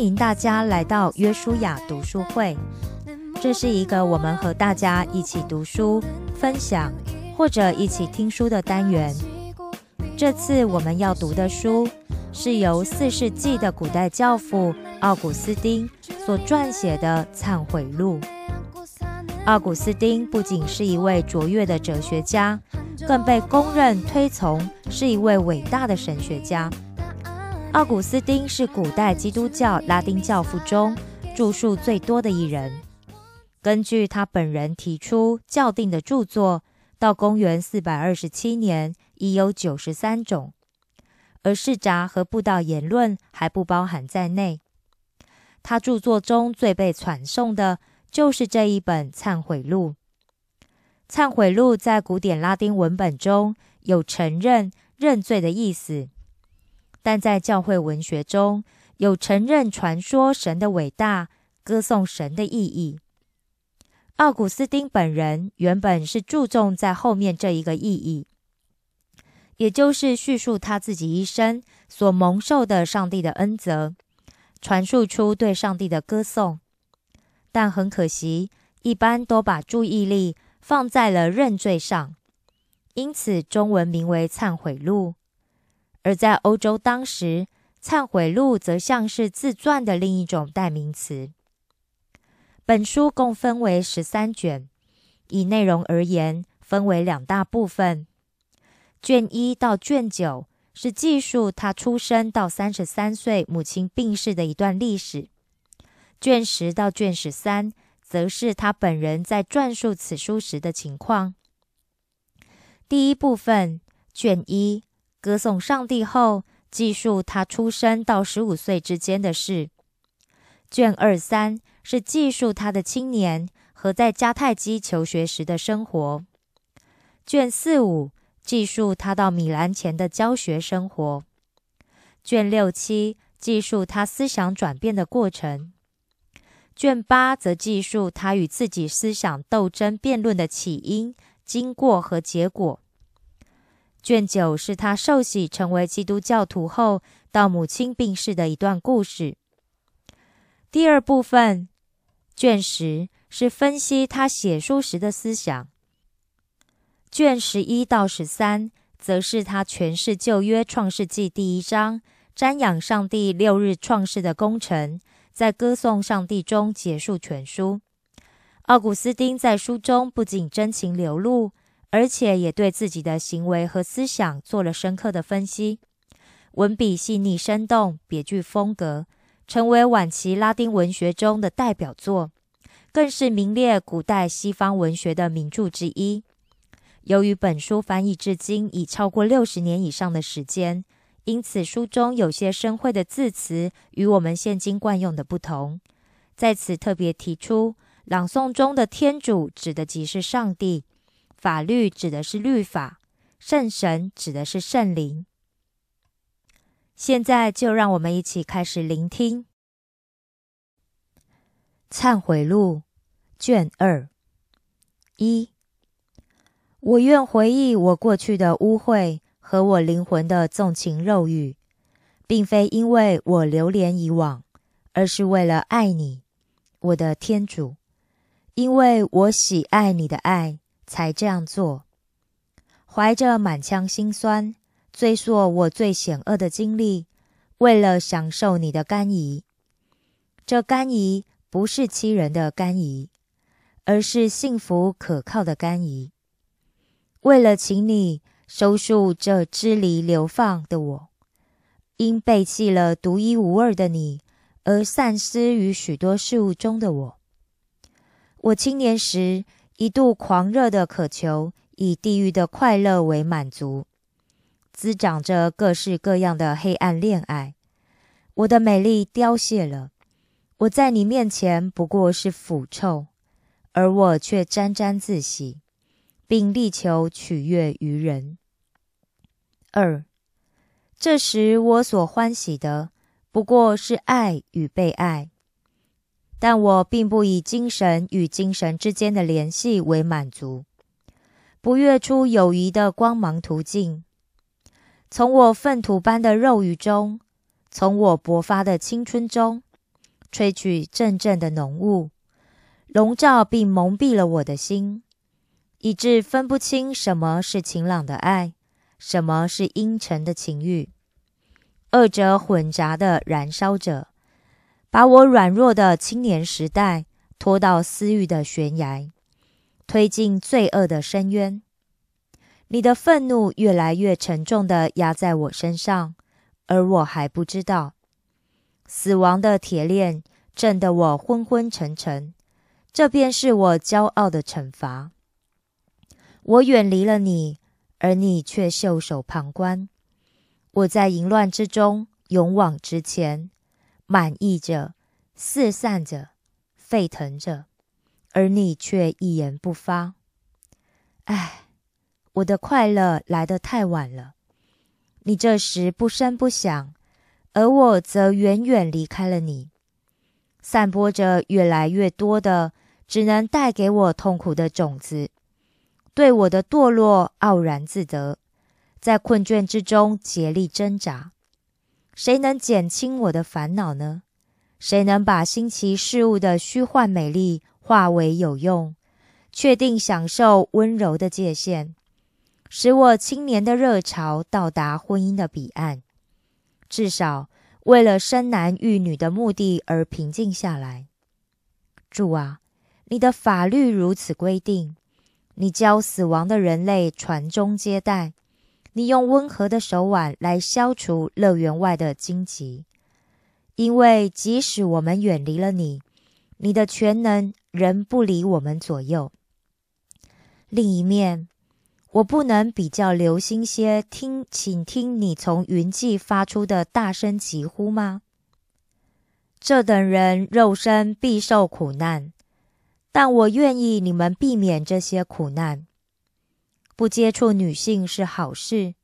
欢迎大家来到约书亚读书会。这是一个我们和大家一起读书、分享或者一起听书的单元。这次我们要读的书是由四世纪的古代教父奥古斯丁所撰写的《忏悔录》。奥古斯丁不仅是一位卓越的哲学家，更被公认推崇是一位伟大的神学家。奥古斯丁是古代基督教拉丁教父中著述最多的一人。根据他本人提出教定的著作，到公元四百二十七年已有九十三种，而世札和布道言论还不包含在内。他著作中最被传颂的。就是这一本《忏悔录》。《忏悔录》在古典拉丁文本中有承认、认罪的意思，但在教会文学中有承认、传说神的伟大、歌颂神的意义。奥古斯丁本人原本是注重在后面这一个意义，也就是叙述他自己一生所蒙受的上帝的恩泽，传述出对上帝的歌颂。但很可惜，一般都把注意力放在了认罪上，因此中文名为《忏悔录》。而在欧洲当时，《忏悔录》则像是自传的另一种代名词。本书共分为十三卷，以内容而言，分为两大部分。卷一到卷九是记述他出生到三十三岁母亲病逝的一段历史。卷十到卷十三，则是他本人在撰述此书时的情况。第一部分，卷一，歌颂上帝后，记述他出生到十五岁之间的事。卷二三是记述他的青年和在迦太基求学时的生活。卷四五记述他到米兰前的教学生活。卷六七记述他思想转变的过程。卷八则记述他与自己思想斗争辩论的起因、经过和结果。卷九是他受洗成为基督教徒后到母亲病逝的一段故事。第二部分，卷十是分析他写书时的思想。卷十一到十三则是他诠释旧约创世纪第一章，瞻仰上帝六日创世的工程。在歌颂上帝中结束全书。奥古斯丁在书中不仅真情流露，而且也对自己的行为和思想做了深刻的分析，文笔细腻生动，别具风格，成为晚期拉丁文学中的代表作，更是名列古代西方文学的名著之一。由于本书翻译至今已超过六十年以上的时间。因此，书中有些生会的字词与我们现今惯用的不同。在此特别提出，朗诵中的天主指的即是上帝，法律指的是律法，圣神指的是圣灵。现在就让我们一起开始聆听《忏悔录》卷二一。我愿回忆我过去的污秽。和我灵魂的纵情肉欲，并非因为我流连以往，而是为了爱你，我的天主，因为我喜爱你的爱，才这样做。怀着满腔心酸，追溯我最险恶的经历，为了享受你的甘饴。这甘饴不是欺人的甘饴，而是幸福可靠的甘饴。为了请你。收束这支离流放的我，因背弃了独一无二的你而散失于许多事物中的我。我青年时一度狂热的渴求以地狱的快乐为满足，滋长着各式各样的黑暗恋爱。我的美丽凋谢了，我在你面前不过是腐臭，而我却沾沾自喜，并力求取悦于人。二，这时我所欢喜的不过是爱与被爱，但我并不以精神与精神之间的联系为满足，不跃出友谊的光芒途径。从我粪土般的肉欲中，从我勃发的青春中，吹取阵阵的浓雾，笼罩并蒙蔽了我的心，以致分不清什么是晴朗的爱，什么是阴沉的情欲，二者混杂的燃烧着，把我软弱的青年时代拖到私欲的悬崖，推进罪恶的深渊。你的愤怒越来越沉重的压在我身上，而我还不知道。死亡的铁链震得我昏昏沉沉，这便是我骄傲的惩罚。我远离了你，而你却袖手旁观。我在淫乱之中勇往直前，满意着，四散着，沸腾着，而你却一言不发。唉。我的快乐来得太晚了，你这时不声不响，而我则远远离开了你，散播着越来越多的只能带给我痛苦的种子，对我的堕落傲然自得，在困倦之中竭力挣扎。谁能减轻我的烦恼呢？谁能把新奇事物的虚幻美丽化为有用，确定享受温柔的界限？使我青年的热潮到达婚姻的彼岸，至少为了生男育女的目的而平静下来。主啊，你的法律如此规定，你教死亡的人类传宗接代，你用温和的手腕来消除乐园外的荆棘。因为即使我们远离了你，你的全能仍不离我们左右。另一面。我不能比较留心些听，请听你从云际发出的大声疾呼吗？这等人肉身必受苦难，但我愿意你们避免这些苦难。不接触女性是好事，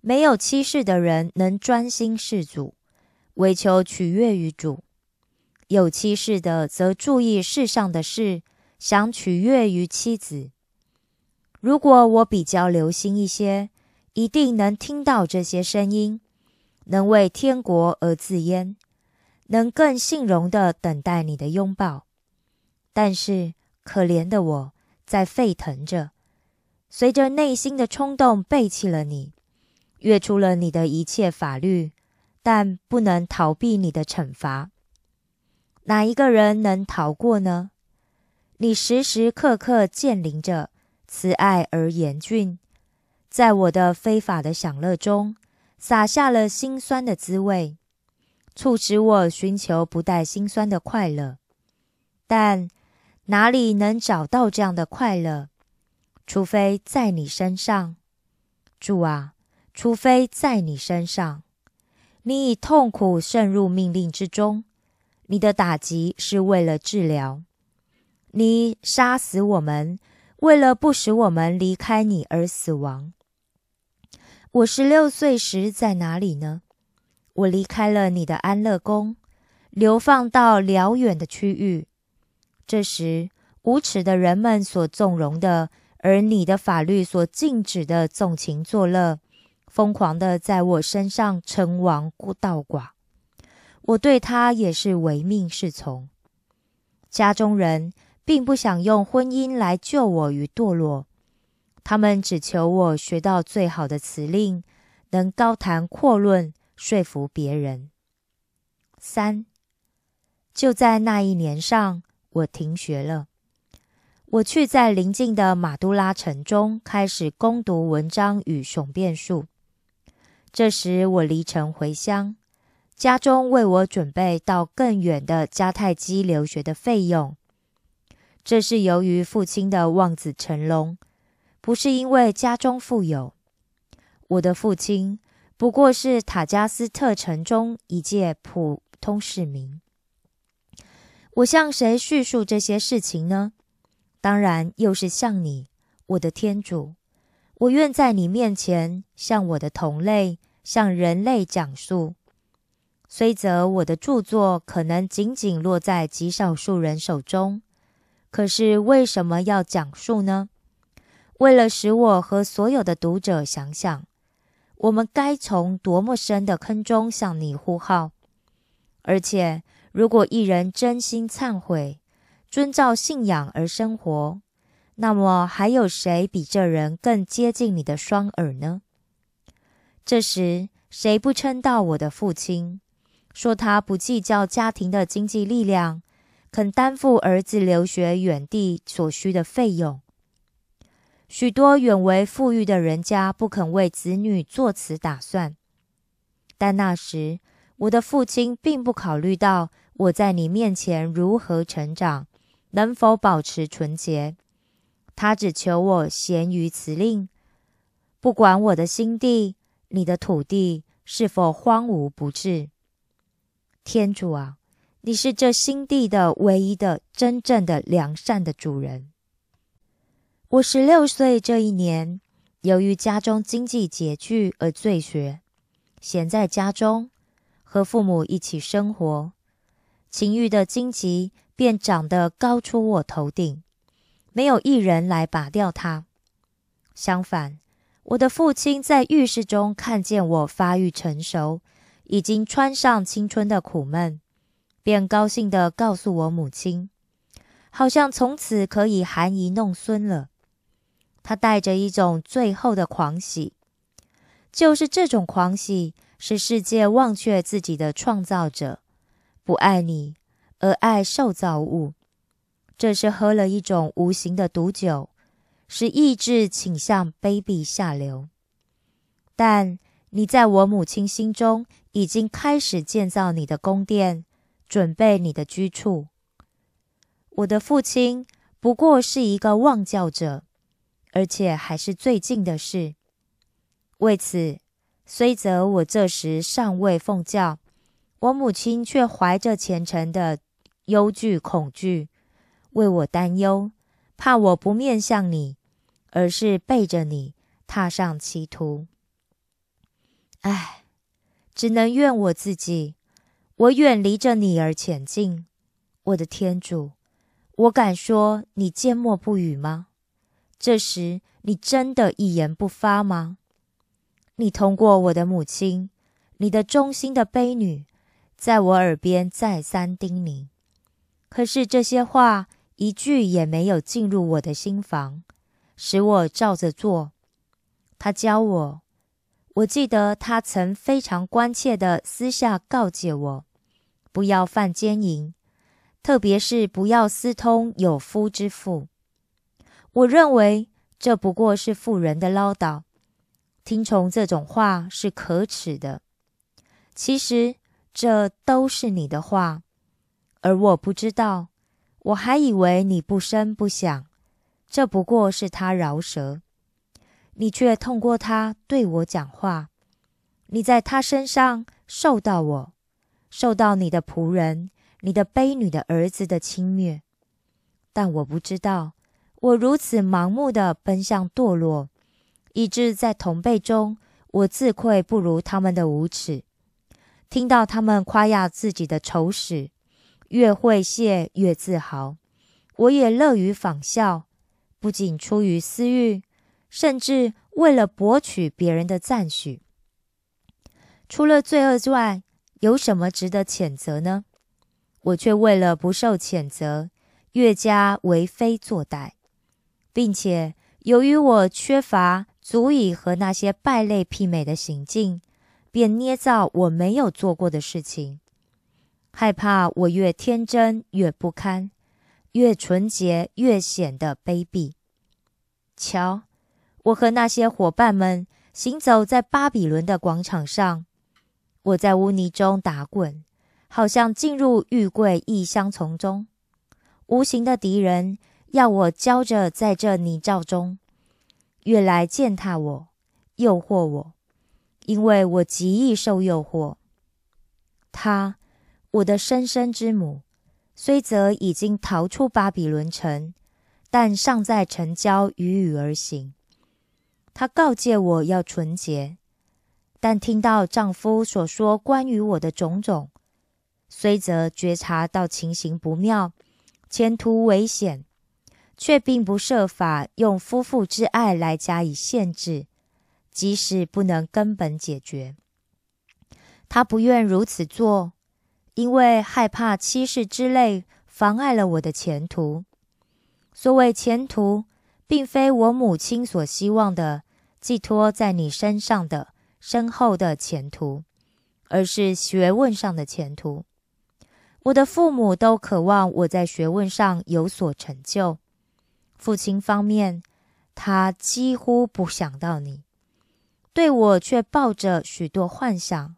没有妻室的人能专心事主，为求取悦于主；有妻室的则注意世上的事，想取悦于妻子。如果我比较留心一些，一定能听到这些声音，能为天国而自焉，能更信容的等待你的拥抱。但是可怜的我在沸腾着，随着内心的冲动背弃了你，越出了你的一切法律，但不能逃避你的惩罚。哪一个人能逃过呢？你时时刻刻见临着。慈爱而严峻，在我的非法的享乐中洒下了心酸的滋味，促使我寻求不带心酸的快乐。但哪里能找到这样的快乐？除非在你身上，主啊！除非在你身上，你以痛苦渗入命令之中，你的打击是为了治疗，你杀死我们。为了不使我们离开你而死亡，我十六岁时在哪里呢？我离开了你的安乐宫，流放到辽远的区域。这时，无耻的人们所纵容的，而你的法律所禁止的纵情作乐，疯狂的在我身上称王道寡。我对他也是唯命是从。家中人。并不想用婚姻来救我于堕落，他们只求我学到最好的辞令，能高谈阔论，说服别人。三，就在那一年上，我停学了。我去在邻近的马都拉城中开始攻读文章与雄辩术。这时我离城回乡，家中为我准备到更远的迦太基留学的费用。这是由于父亲的望子成龙，不是因为家中富有。我的父亲不过是塔加斯特城中一介普通市民。我向谁叙述这些事情呢？当然又是向你，我的天主。我愿在你面前向我的同类、向人类讲述。虽则我的著作可能仅仅落在极少数人手中。可是为什么要讲述呢？为了使我和所有的读者想想，我们该从多么深的坑中向你呼号，而且如果一人真心忏悔，遵照信仰而生活，那么还有谁比这人更接近你的双耳呢？这时，谁不称道我的父亲，说他不计较家庭的经济力量，肯担负儿子留学远地所需的费用？许多远为富裕的人家不肯为子女做此打算，但那时我的父亲并不考虑到我在你面前如何成长，能否保持纯洁。他只求我贤于辞令，不管我的心地、你的土地是否荒芜不治。天主啊，你是这心地的唯一的、真正的良善的主人。我十六岁这一年，由于家中经济拮据而辍学，闲在家中和父母一起生活，情欲的荆棘便长得高出我头顶，没有一人来拔掉它。相反，我的父亲在浴室中看见我发育成熟，已经穿上青春的苦闷，便高兴地告诉我母亲，好像从此可以含饴弄孙了。他带着一种最后的狂喜，就是这种狂喜，使世界忘却自己的创造者，不爱你，而爱受造物。这是喝了一种无形的毒酒，使意志倾向卑鄙下流。但你在我母亲心中已经开始建造你的宫殿，准备你的居处。我的父亲不过是一个妄教者。而且还是最近的事。为此，虽则我这时尚未奉教，我母亲却怀着虔诚的忧惧、恐惧，为我担忧，怕我不面向你，而是背着你踏上歧途。唉，只能怨我自己，我远离着你而前进。我的天主，我敢说你缄默不语吗？这时，你真的一言不发吗？你通过我的母亲，你的忠心的卑女，在我耳边再三叮咛。可是这些话一句也没有进入我的心房，使我照着做。他教我，我记得他曾非常关切的私下告诫我，不要犯奸淫，特别是不要私通有夫之妇。我认为这不过是妇人的唠叨，听从这种话是可耻的。其实这都是你的话，而我不知道，我还以为你不声不响。这不过是他饶舌，你却通过他对我讲话。你在他身上受到我，受到你的仆人、你的卑女的儿子的侵略，但我不知道。我如此盲目的奔向堕落，以致在同辈中，我自愧不如他们的无耻。听到他们夸耀自己的丑史，越会谢越自豪，我也乐于仿效。不仅出于私欲，甚至为了博取别人的赞许。除了罪恶之外，有什么值得谴责呢？我却为了不受谴责，越加为非作歹。并且，由于我缺乏足以和那些败类媲美的行径，便捏造我没有做过的事情，害怕我越天真越不堪，越纯洁越显得卑鄙。瞧，我和那些伙伴们行走在巴比伦的广场上，我在污泥中打滚，好像进入玉桂异香丛中，无形的敌人。要我教着在这泥沼中，越来践踏我，诱惑我，因为我极易受诱惑。他，我的生身之母，虽则已经逃出巴比伦城，但尚在城郊与雨而行。她告诫我要纯洁，但听到丈夫所说关于我的种种，虽则觉察到情形不妙，前途危险。却并不设法用夫妇之爱来加以限制，即使不能根本解决，她不愿如此做，因为害怕欺世之类妨碍了我的前途。所谓前途，并非我母亲所希望的寄托在你身上的深厚的前途，而是学问上的前途。我的父母都渴望我在学问上有所成就。父亲方面，他几乎不想到你，对我却抱着许多幻想。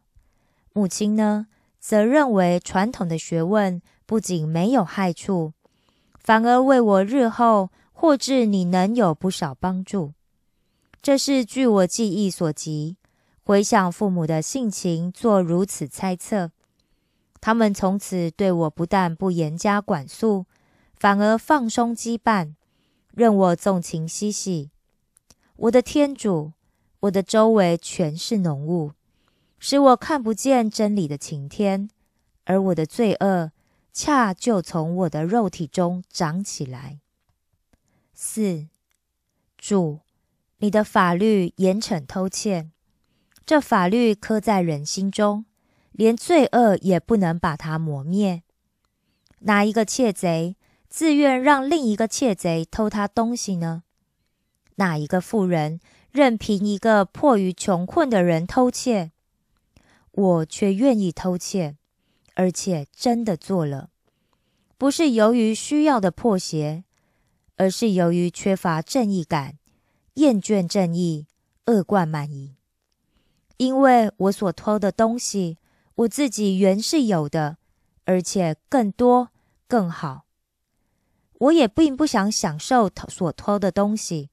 母亲呢？则认为传统的学问不仅没有害处，反而为我日后或至你能有不少帮助。这是据我记忆所及，回想父母的性情，做如此猜测。他们从此对我不但不严加管束，反而放松羁绊，任我纵情嬉戏。我的天主，我的周围全是浓雾。使我看不见真理的晴天，而我的罪恶恰就从我的肉体中长起来。四主，你的法律严惩偷窃，这法律刻在人心中，连罪恶也不能把它磨灭。哪一个窃贼自愿让另一个窃贼偷他东西呢？哪一个富人任凭一个迫于穷困的人偷窃？我却愿意偷窃，而且真的做了，不是由于需要的破鞋，而是由于缺乏正义感，厌倦正义，恶贯满盈。因为我所偷的东西，我自己原是有的，而且更多更好。我也并不想享受所偷的东西，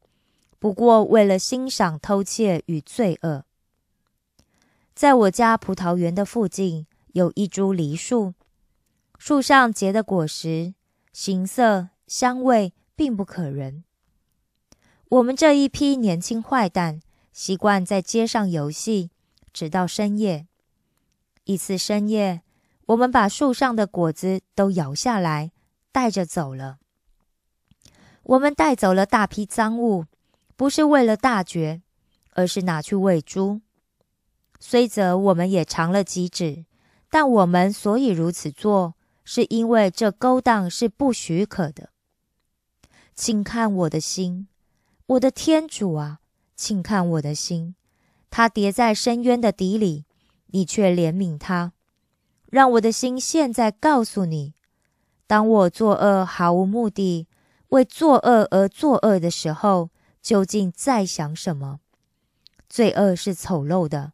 不过为了欣赏偷窃与罪恶。在我家葡萄园的附近有一株梨树，树上结的果实形色香味并不可人。我们这一批年轻坏蛋习惯在街上游戏，直到深夜。一次深夜，我们把树上的果子都摇下来，带着走了。我们带走了大批赃物，不是为了大绝，而是拿去喂猪。虽则我们也尝了几指，但我们所以如此做，是因为这勾当是不许可的。请看我的心，我的天主啊，请看我的心，它跌在深渊的底里，你却怜悯它，让我的心现在告诉你：当我作恶毫无目的，为作恶而作恶的时候，究竟在想什么？罪恶是丑陋的。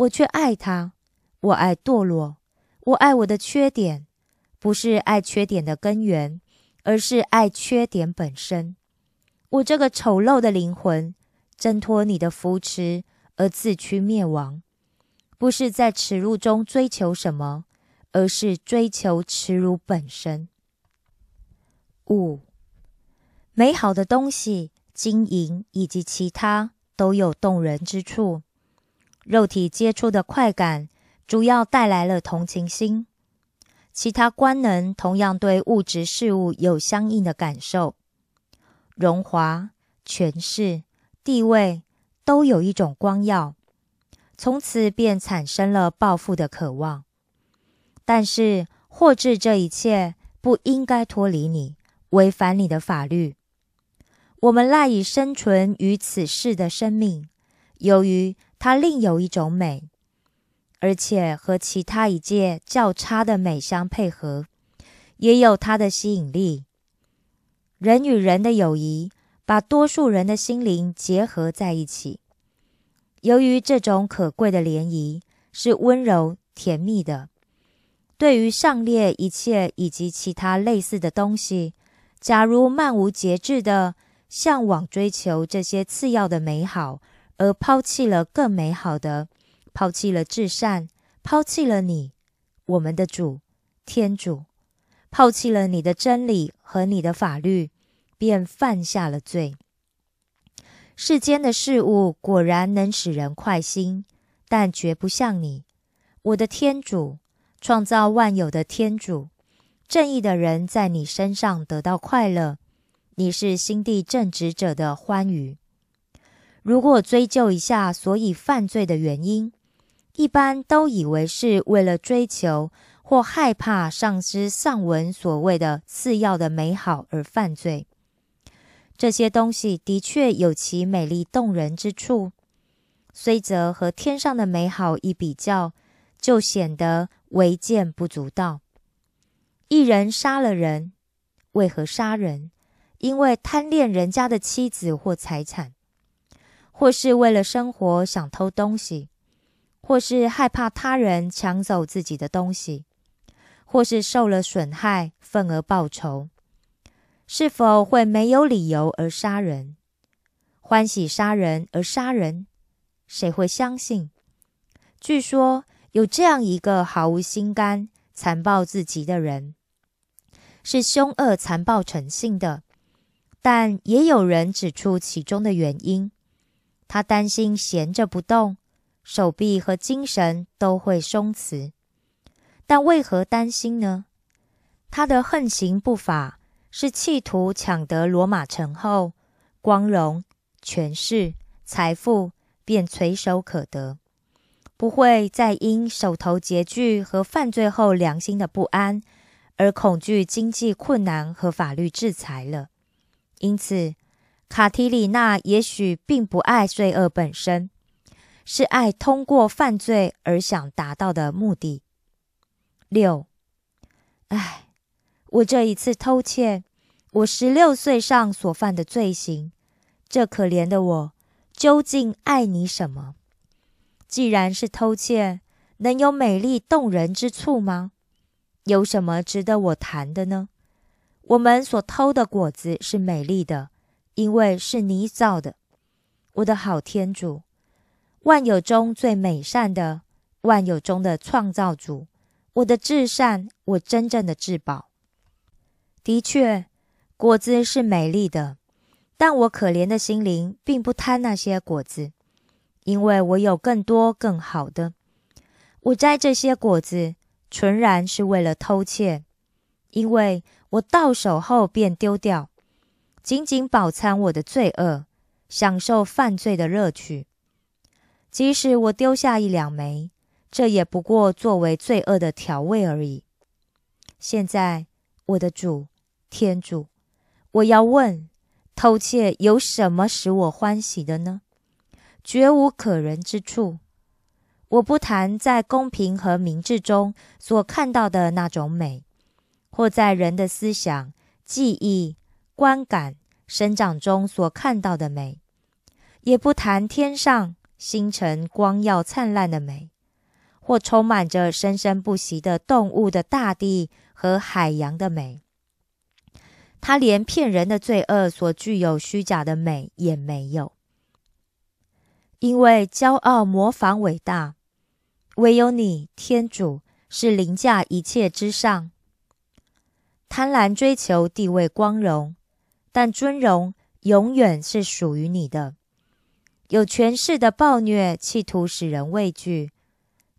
我却爱他，我爱堕落，我爱我的缺点，不是爱缺点的根源，而是爱缺点本身。我这个丑陋的灵魂，挣脱你的扶持而自驱灭亡，不是在耻辱中追求什么，而是追求耻辱本身。五，美好的东西，金银以及其他都有动人之处。肉体接触的快感，主要带来了同情心；其他官能同样对物质事物有相应的感受。荣华、权势、地位都有一种光耀，从此便产生了报复的渴望。但是，获致这一切不应该脱离你，违反你的法律。我们赖以生存于此世的生命，由于。它另有一种美，而且和其他一界较差的美相配合，也有它的吸引力。人与人的友谊把多数人的心灵结合在一起。由于这种可贵的联谊是温柔甜蜜的，对于上列一切以及其他类似的东西，假如漫无节制的向往追求这些次要的美好。而抛弃了更美好的，抛弃了至善，抛弃了你，我们的主天主，抛弃了你的真理和你的法律，便犯下了罪。世间的事物果然能使人快心，但绝不像你，我的天主，创造万有的天主，正义的人在你身上得到快乐，你是心地正直者的欢愉。如果追究一下所以犯罪的原因，一般都以为是为了追求或害怕丧失上文所谓的次要的美好而犯罪。这些东西的确有其美丽动人之处，虽则和天上的美好一比较，就显得微见不足道。一人杀了人，为何杀人？因为贪恋人家的妻子或财产，或是为了生活想偷东西，或是害怕他人抢走自己的东西，或是受了损害，愤而报仇。是否会没有理由而杀人？欢喜杀人而杀人，谁会相信？据说有这样一个毫无心肝、残暴至极的人，是凶恶残暴成性的。但也有人指出其中的原因：他担心闲着不动，手臂和精神都会松弛。但为何担心呢？他的横行不法。是企图抢得罗马城后光荣、权势、财富便垂手可得，不会再因手头拮据和犯罪后良心的不安而恐惧经济困难和法律制裁了。因此，卡提里娜也许并不爱罪恶本身，是爱通过犯罪而想达到的目的。六，唉。我这一次偷窃，我十六岁上所犯的罪行，这可怜的我究竟爱你什么？既然是偷窃，能有美丽动人之处吗？有什么值得我谈的呢？我们所偷的果子是美丽的，因为是你造的，我的好天主，万有中最美善的，万有中的创造主，我的至善，我真正的至宝。的确，果子是美丽的，但我可怜的心灵并不贪那些果子，因为我有更多更好的。我摘这些果子，纯然是为了偷窃，因为我到手后便丢掉，仅仅饱餐我的罪恶，享受犯罪的乐趣。即使我丢下一两枚，这也不过作为罪恶的调味而已。现在，我的主。天主，我要问：偷窃有什么使我欢喜的呢？绝无可人之处。我不谈在公平和明智中所看到的那种美，或在人的思想、记忆、观感、生长中所看到的美，也不谈天上星辰光耀灿烂的美，或充满着生生不息的动物的大地和海洋的美。他连骗人的罪恶所具有虚假的美也没有，因为骄傲模仿伟大，唯有你天主是凌驾一切之上。贪婪追求地位光荣，但尊荣永远是属于你的。有权势的暴虐企图使人畏惧，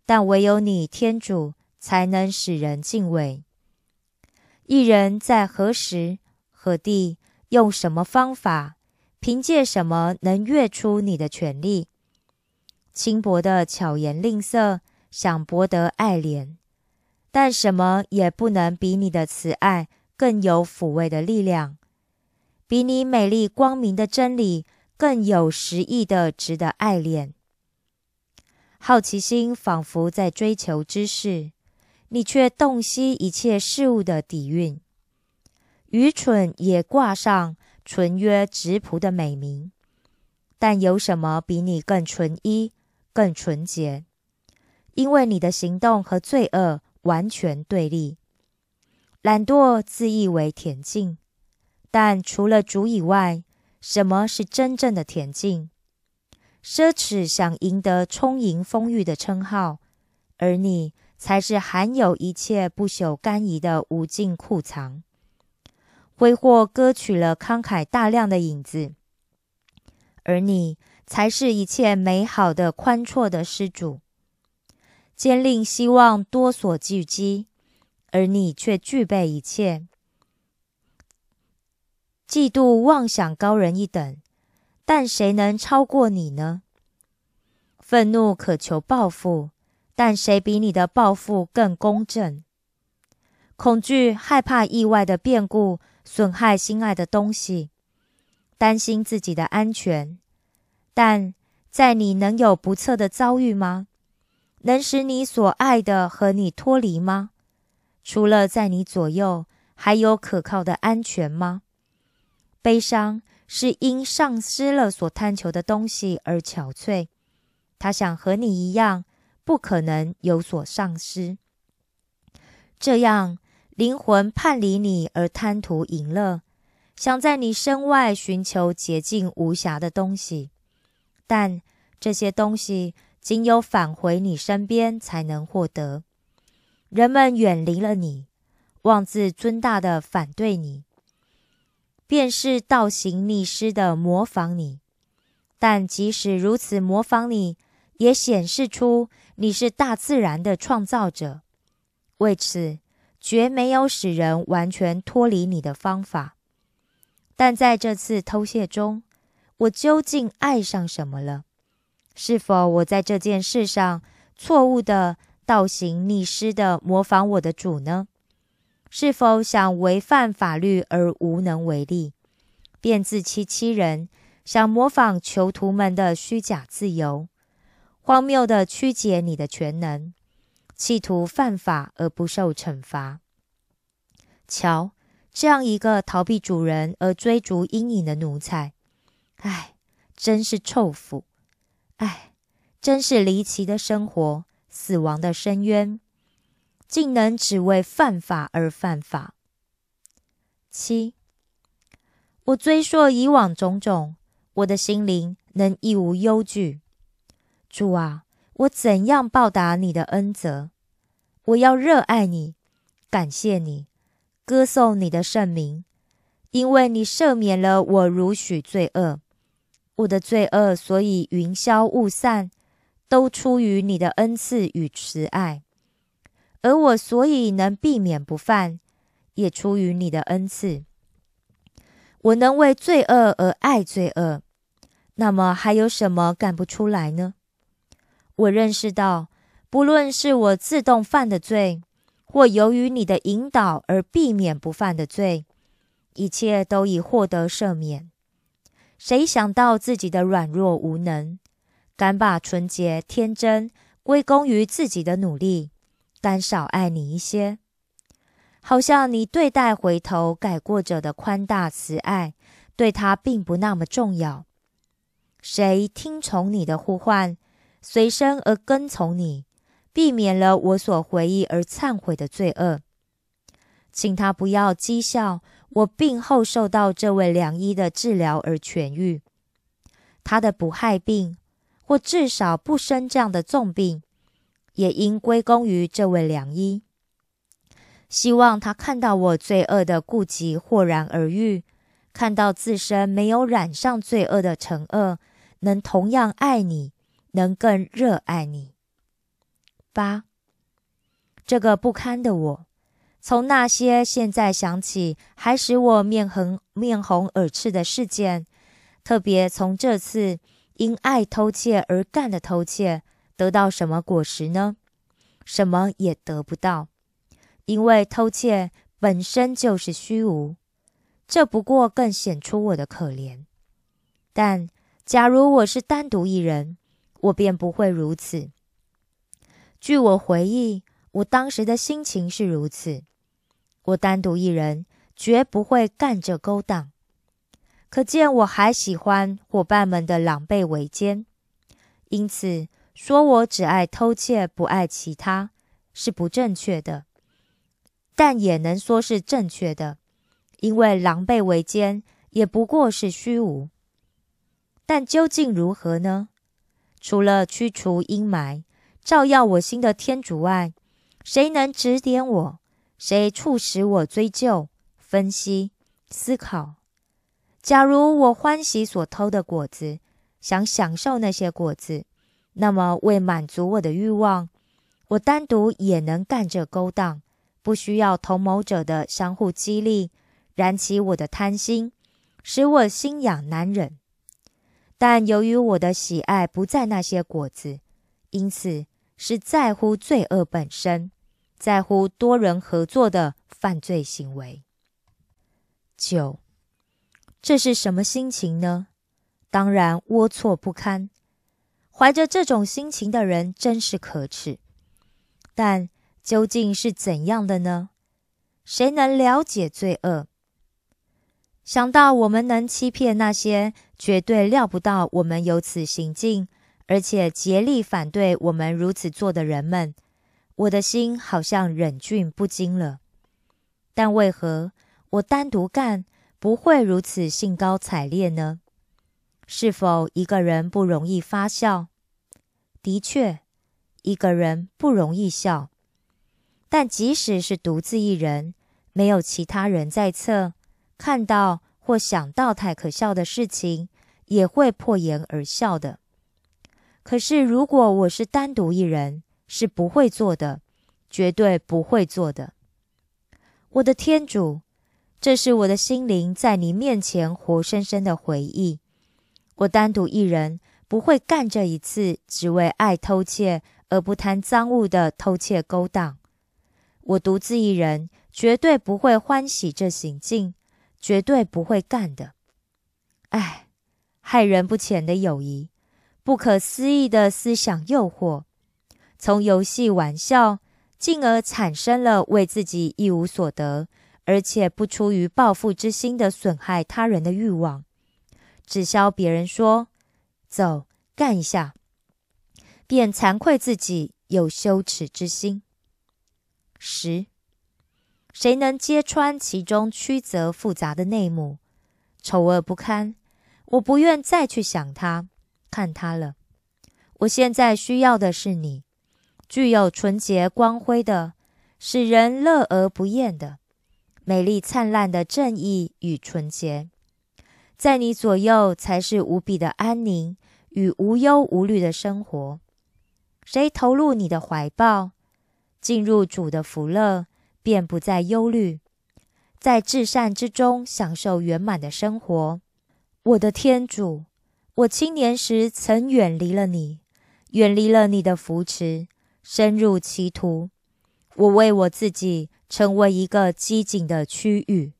但唯有你天主才能使人敬畏。一人在何时？何地用什么方法？凭借什么能跃出你的权力？轻薄的巧言令色，想博得爱怜，但什么也不能比你的慈爱更有抚慰的力量，比你美丽光明的真理更有实意的值得爱恋。好奇心仿佛在追求知识，你却洞悉一切事物的底蕴。愚蠢也挂上纯约直朴的美名，但有什么比你更纯一、更纯洁？因为你的行动和罪恶完全对立。懒惰自以为恬静，但除了主以外，什么是真正的恬静？奢侈想赢得充盈丰裕的称号，而你才是含有一切不朽甘饴的无尽库藏。挥霍割取了慷慨大量的影子，而你才是一切美好的宽绰的施主。坚令希望多所聚集，而你却具备一切。嫉妒妄想高人一等，但谁能超过你呢？愤怒渴求报复，但谁比你的报复更公正？恐惧、害怕意外的变故损害心爱的东西，担心自己的安全。但在你能有不测的遭遇吗？能使你所爱的和你脱离吗？除了在你左右，还有可靠的安全吗？悲伤是因丧失了所贪求的东西而憔悴。他想和你一样，不可能有所丧失。这样。灵魂叛离你而贪图淫乐，想在你身外寻求洁净无瑕的东西，但这些东西仅有返回你身边才能获得。人们远离了你，妄自尊大的反对你，便是倒行逆施的模仿你。但即使如此模仿你，也显示出你是大自然的创造者。为此。绝没有使人完全脱离你的方法，但在这次偷窃中，我究竟爱上什么了？是否我在这件事上错误的倒行逆施的模仿我的主呢？是否想违反法律而无能为力，便自欺欺人，想模仿囚徒们的虚假自由，荒谬的曲解你的全能？企图犯法而不受惩罚。瞧，这样一个逃避主人而追逐阴影的奴才，唉，真是臭腐！唉，真是离奇的生活，死亡的深渊，竟能只为犯法而犯法。七，我追溯以往种种，我的心灵能一无忧惧。主啊，我怎样报答你的恩泽？我要热爱你，感谢你，歌颂你的圣名，因为你赦免了我如许罪恶。我的罪恶所以云消雾散，都出于你的恩赐与慈爱；而我所以能避免不犯，也出于你的恩赐。我能为罪恶而爱罪恶，那么还有什么干不出来呢？我认识到。不论是我自动犯的罪，或由于你的引导而避免不犯的罪，一切都已获得赦免。谁想到自己的软弱无能，敢把纯洁天真归功于自己的努力，但少爱你一些，好像你对待回头改过者的宽大慈爱，对他并不那么重要。谁听从你的呼唤，随身而跟从你？避免了我所回忆而忏悔的罪恶，请他不要讥笑我病后受到这位良医的治疗而痊愈。他的不害病，或至少不生这样的重病，也应归功于这位良医。希望他看到我罪恶的顾及豁然而愈，看到自身没有染上罪恶的惩恶，能同样爱你，能更热爱你。八，这个不堪的我，从那些现在想起还使我面红面红耳赤的事件，特别从这次因爱偷窃而干的偷窃，得到什么果实呢？什么也得不到，因为偷窃本身就是虚无。这不过更显出我的可怜。但假如我是单独一人，我便不会如此。据我回忆，我当时的心情是如此：我单独一人，绝不会干这勾当。可见我还喜欢伙伴们的狼狈为奸，因此说我只爱偷窃，不爱其他，是不正确的。但也能说是正确的，因为狼狈为奸也不过是虚无。但究竟如何呢？除了驱除阴霾。照耀我心的天主外，谁能指点我？谁促使我追究、分析、思考？假如我欢喜所偷的果子，想享受那些果子，那么为满足我的欲望，我单独也能干这勾当，不需要同谋者的相互激励，燃起我的贪心，使我心痒难忍。但由于我的喜爱不在那些果子，因此。是在乎罪恶本身，在乎多人合作的犯罪行为。九，这是什么心情呢？当然龌龊不堪。怀着这种心情的人真是可耻。但究竟是怎样的呢？谁能了解罪恶？想到我们能欺骗那些绝对料不到我们有此行径，而且竭力反对我们如此做的人们，我的心好像忍俊不禁了。但为何我单独干不会如此兴高采烈呢？是否一个人不容易发笑？的确，一个人不容易笑。但即使是独自一人，没有其他人在侧。看到或想到太可笑的事情，也会破颜而笑的。可是，如果我是单独一人，是不会做的，绝对不会做的。我的天主，这是我的心灵在你面前活生生的回忆。我单独一人不会干这一次只为爱偷窃而不贪赃物的偷窃勾当。我独自一人绝对不会欢喜这行径。绝对不会干的。唉，害人不浅的友谊，不可思议的思想诱惑，从游戏玩笑，进而产生了为自己一无所得，而且不出于报复之心的损害他人的欲望，只消别人说“走，干一下”，便惭愧自己有羞耻之心。十。谁能揭穿其中曲折复杂的内幕？丑恶不堪，我不愿再去想他、看他了。我现在需要的是你，具有纯洁光辉的、使人乐而不厌的、美丽灿烂的正义与纯洁，在你左右才是无比的安宁与无忧无虑的生活。谁投入你的怀抱，进入主的福乐？便不再忧虑，在至善之中享受圆满的生活。我的天主，我青年时曾远离了你，远离了你的扶持，深入歧途。我为我自己成为一个机警的区域。